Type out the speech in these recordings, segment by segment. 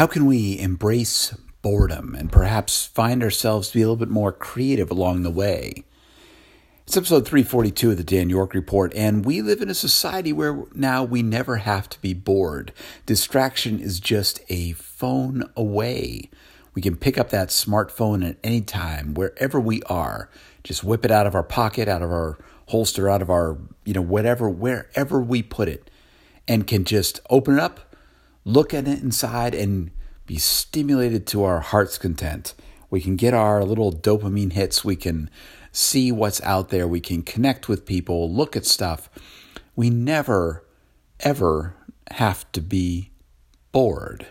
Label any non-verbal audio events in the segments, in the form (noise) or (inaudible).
How can we embrace boredom and perhaps find ourselves to be a little bit more creative along the way? It's episode 342 of the Dan York Report, and we live in a society where now we never have to be bored. Distraction is just a phone away. We can pick up that smartphone at any time, wherever we are. Just whip it out of our pocket, out of our holster, out of our, you know, whatever, wherever we put it, and can just open it up, look at it inside and be stimulated to our heart's content. We can get our little dopamine hits. We can see what's out there. We can connect with people, look at stuff. We never, ever have to be bored.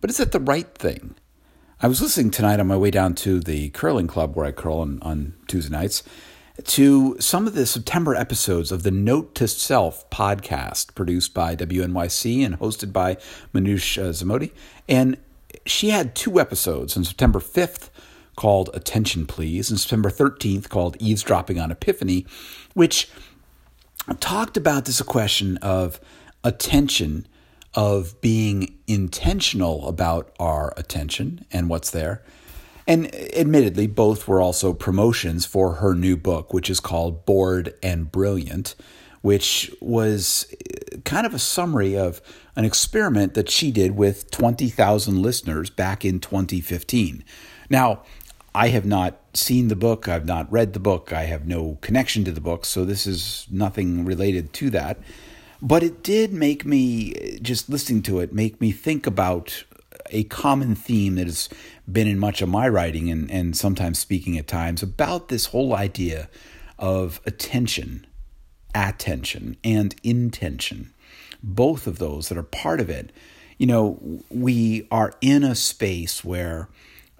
But is that the right thing? I was listening tonight on my way down to the curling club where I curl on, on Tuesday nights, to some of the September episodes of the Note to Self podcast produced by WNYC and hosted by Manoush uh, Zomorodi. And she had two episodes on September 5th called Attention Please and September 13th called Eavesdropping on Epiphany, which talked about this question of attention, of being intentional about our attention and what's there and admittedly, both were also promotions for her new book, which is called Bored and Brilliant, which was uh, kind of a summary of an experiment that she did with 20,000 listeners back in 2015. Now, I have not seen the book, I've not read the book, I have no connection to the book, so this is nothing related to that. But it did make me, uh, just listening to it, make me think about a common theme that has been in much of my writing and, and sometimes speaking at times about this whole idea of attention, attention, and intention. Both of those that are part of it. You know, we are in a space where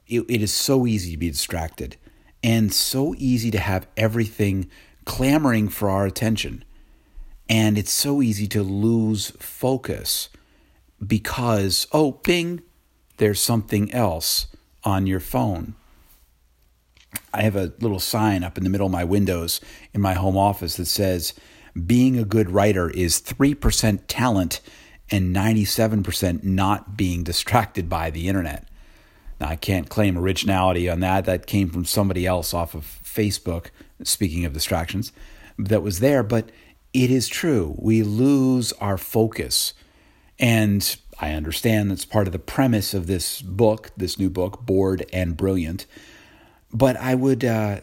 it, it is so easy to be distracted and so easy to have everything clamoring for our attention. And it's so easy to lose focus because, oh, ping, there's something else on your phone. I have a little sign up in the middle of my windows in my home office that says, Being a good writer is 3% talent and 97% not being distracted by the internet. Now, I can't claim originality on that. That came from somebody else off of Facebook, speaking of distractions, that was there. But it is true. We lose our focus. And I understand that's part of the premise of this book, this new book, Bored and Brilliant. But I would, uh,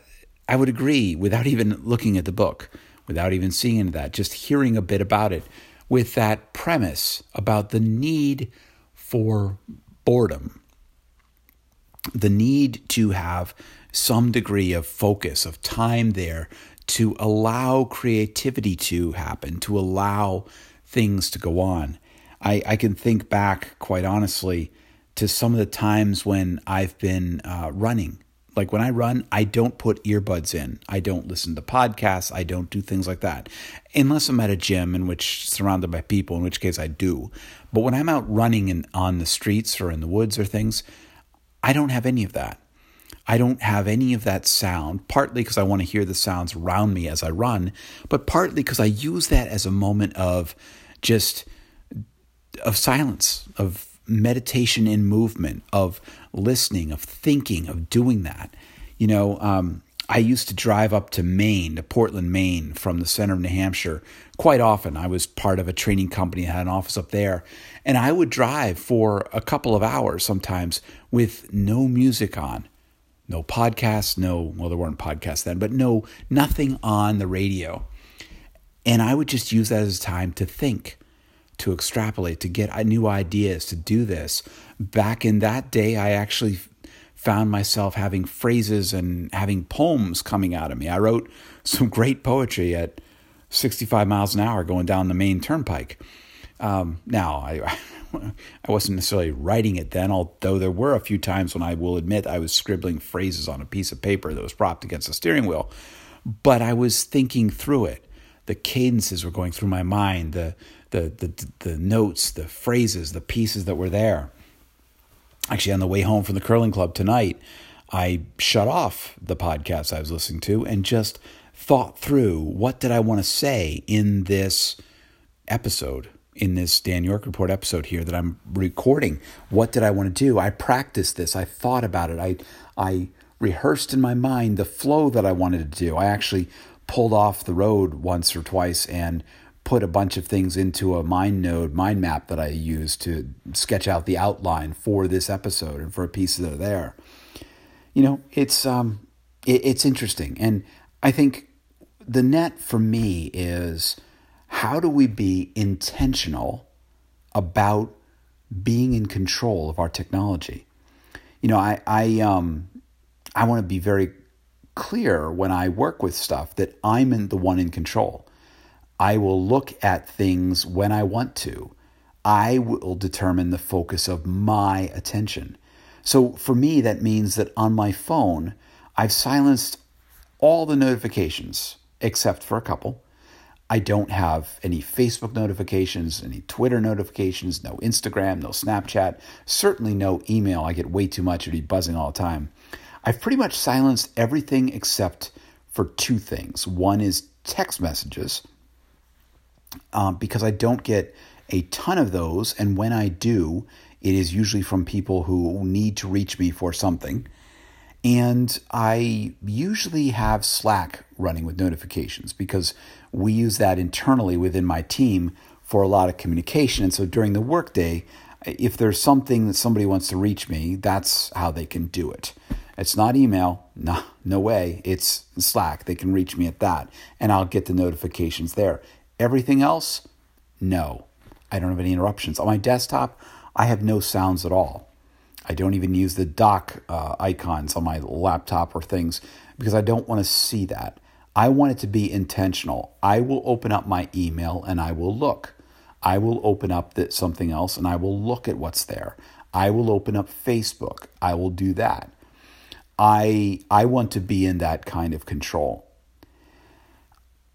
I would agree without even looking at the book, without even seeing into that, just hearing a bit about it, with that premise about the need for boredom, the need to have some degree of focus, of time there to allow creativity to happen, to allow things to go on. I, I can think back, quite honestly, to some of the times when I've been uh, running. Like when I run, I don't put earbuds in. I don't listen to podcasts. I don't do things like that. Unless I'm at a gym in which surrounded by people, in which case I do. But when I'm out running in, on the streets or in the woods or things, I don't have any of that. I don't have any of that sound, partly because I want to hear the sounds around me as I run, but partly because I use that as a moment of just of silence, of meditation in movement, of listening, of thinking, of doing that. You know, um, I used to drive up to Maine, to Portland, Maine, from the center of New Hampshire quite often. I was part of a training company that had an office up there. And I would drive for a couple of hours sometimes with no music on, no podcasts, no, well, there weren't podcasts then, but no, nothing on the radio. And I would just use that as time to think to extrapolate, to get new ideas, to do this. Back in that day, I actually found myself having phrases and having poems coming out of me. I wrote some great poetry at 65 miles an hour going down the Maine turnpike. Um, now, I, (laughs) I wasn't necessarily writing it then, although there were a few times when I will admit I was scribbling phrases on a piece of paper that was propped against the steering wheel. But I was thinking through it. The cadences were going through my mind. The the, the, the notes, the phrases, the pieces that were there. Actually, on the way home from the curling club tonight, I shut off the podcast I was listening to and just thought through what did I want to say in this episode, in this Dan York Report episode here that I'm recording. What did I want to do? I practiced this. I thought about it. I I rehearsed in my mind the flow that I wanted to do. I actually pulled off the road once or twice and put a bunch of things into a MindNode mind map that I used to sketch out the outline for this episode and for a piece that are there. You know, it's um, it, it's interesting, and I think the net for me is how do we be intentional about being in control of our technology? You know, I I um I want to be very clear when I work with stuff that I'm in the one in control. I will look at things when I want to. I will determine the focus of my attention. So for me, that means that on my phone, I've silenced all the notifications except for a couple. I don't have any Facebook notifications, any Twitter notifications, no Instagram, no Snapchat, certainly no email. I get way too much, it'd be buzzing all the time. I've pretty much silenced everything except for two things. One is text messages, um, because I don't get a ton of those. And when I do, it is usually from people who need to reach me for something. And I usually have Slack running with notifications because we use that internally within my team for a lot of communication. And so during the workday, if there's something that somebody wants to reach me, that's how they can do it. It's not email. No, no way. It's Slack. They can reach me at that, and I'll get the notifications there. Everything else, no. I don't have any interruptions. On my desktop, I have no sounds at all. I don't even use the dock uh, icons on my laptop or things because I don't want to see that. I want it to be intentional. I will open up my email and I will look. I will open up something else and I will look at what's there. I will open up Facebook. I will do that. I I want to be in that kind of control.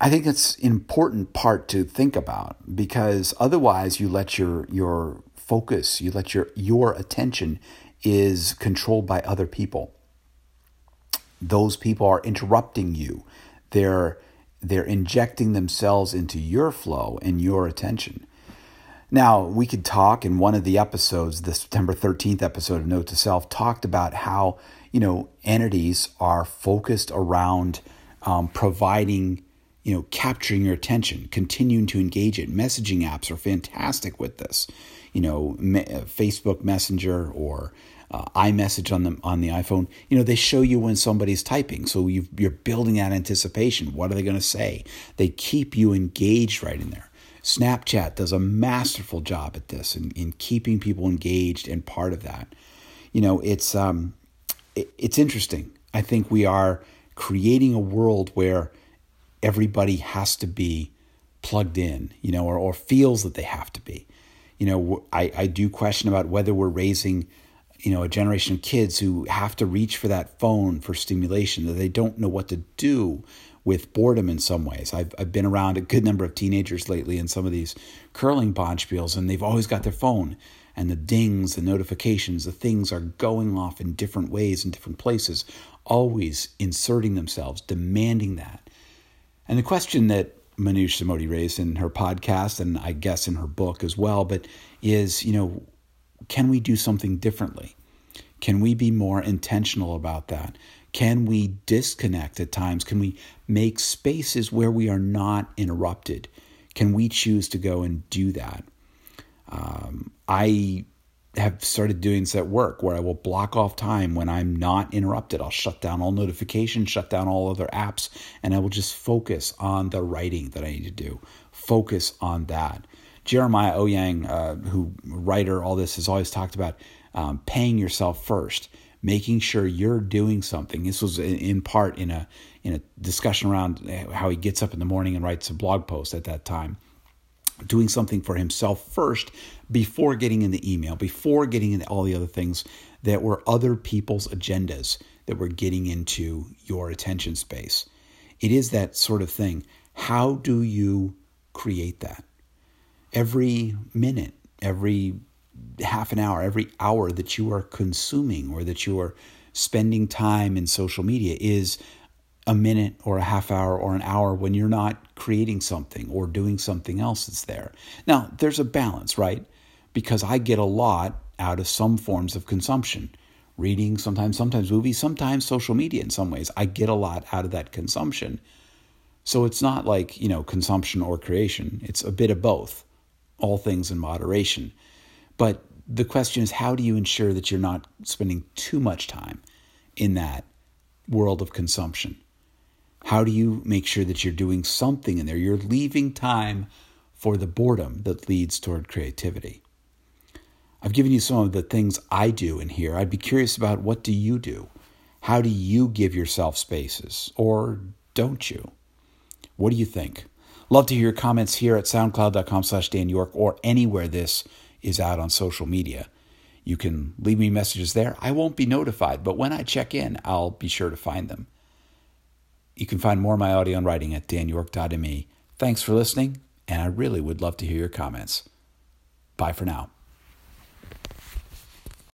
I think it's an important part to think about because otherwise you let your your focus, you let your your attention is controlled by other people. Those people are interrupting you. They're they're injecting themselves into your flow and your attention. Now, we could talk in one of the episodes, the September 13th episode of Note to Self, talked about how, you know, entities are focused around um, providing you know, capturing your attention, continuing to engage it. Messaging apps are fantastic with this. You know, me, uh, Facebook Messenger or uh, iMessage on the on the iPhone. You know, they show you when somebody's typing, so you you're building that anticipation. What are they going to say? They keep you engaged right in there. Snapchat does a masterful job at this in, in keeping people engaged and part of that. You know, it's um, it's interesting. I think we are creating a world where everybody has to be plugged in, you know, or, or feels that they have to be. You know, I, I do question about whether we're raising, you know, a generation of kids who have to reach for that phone for stimulation, that they don't know what to do with boredom in some ways. I've, I've been around a good number of teenagers lately in some of these curling bonspiels, and they've always got their phone. And the dings, the notifications, the things are going off in different ways in different places, always inserting themselves, demanding that. And the question that Manoush Zomorodi raised in her podcast, and I guess in her book as well, but is, you know, can we do something differently? Can we be more intentional about that? Can we disconnect at times? Can we make spaces where we are not interrupted? Can we choose to go and do that? Um, I have started doing this at work where I will block off time when I'm not interrupted. I'll shut down all notifications, shut down all other apps, and I will just focus on the writing that I need to do. Focus on that. Jeremiah Owyang, uh, who writer all this, has always talked about um, paying yourself first, making sure you're doing something. This was in part in a in a discussion around how he gets up in the morning and writes a blog post at that time doing something for himself first before getting in the email, before getting into all the other things that were other people's agendas that were getting into your attention space. It is that sort of thing. How do you create that? Every minute, every half an hour, every hour that you are consuming or that you are spending time in social media is a minute or a half hour or an hour when you're not creating something or doing something else that's there. Now, there's a balance, right? Because I get a lot out of some forms of consumption. Reading, sometimes sometimes movies, sometimes social media in some ways. I get a lot out of that consumption. So it's not like, you know, consumption or creation. It's a bit of both. All things in moderation. But the question is how do you ensure that you're not spending too much time in that world of consumption? How do you make sure that you're doing something in there? You're leaving time for the boredom that leads toward creativity. I've given you some of the things I do in here. I'd be curious about what do you do? How do you give yourself spaces or don't you? What do you think? Love to hear your comments here at soundcloud.com slash Dan York or anywhere this is out on social media. You can leave me messages there. I won't be notified, but when I check in, I'll be sure to find them. You can find more of my audio and writing at danyork.me. Thanks for listening, and I really would love to hear your comments. Bye for now.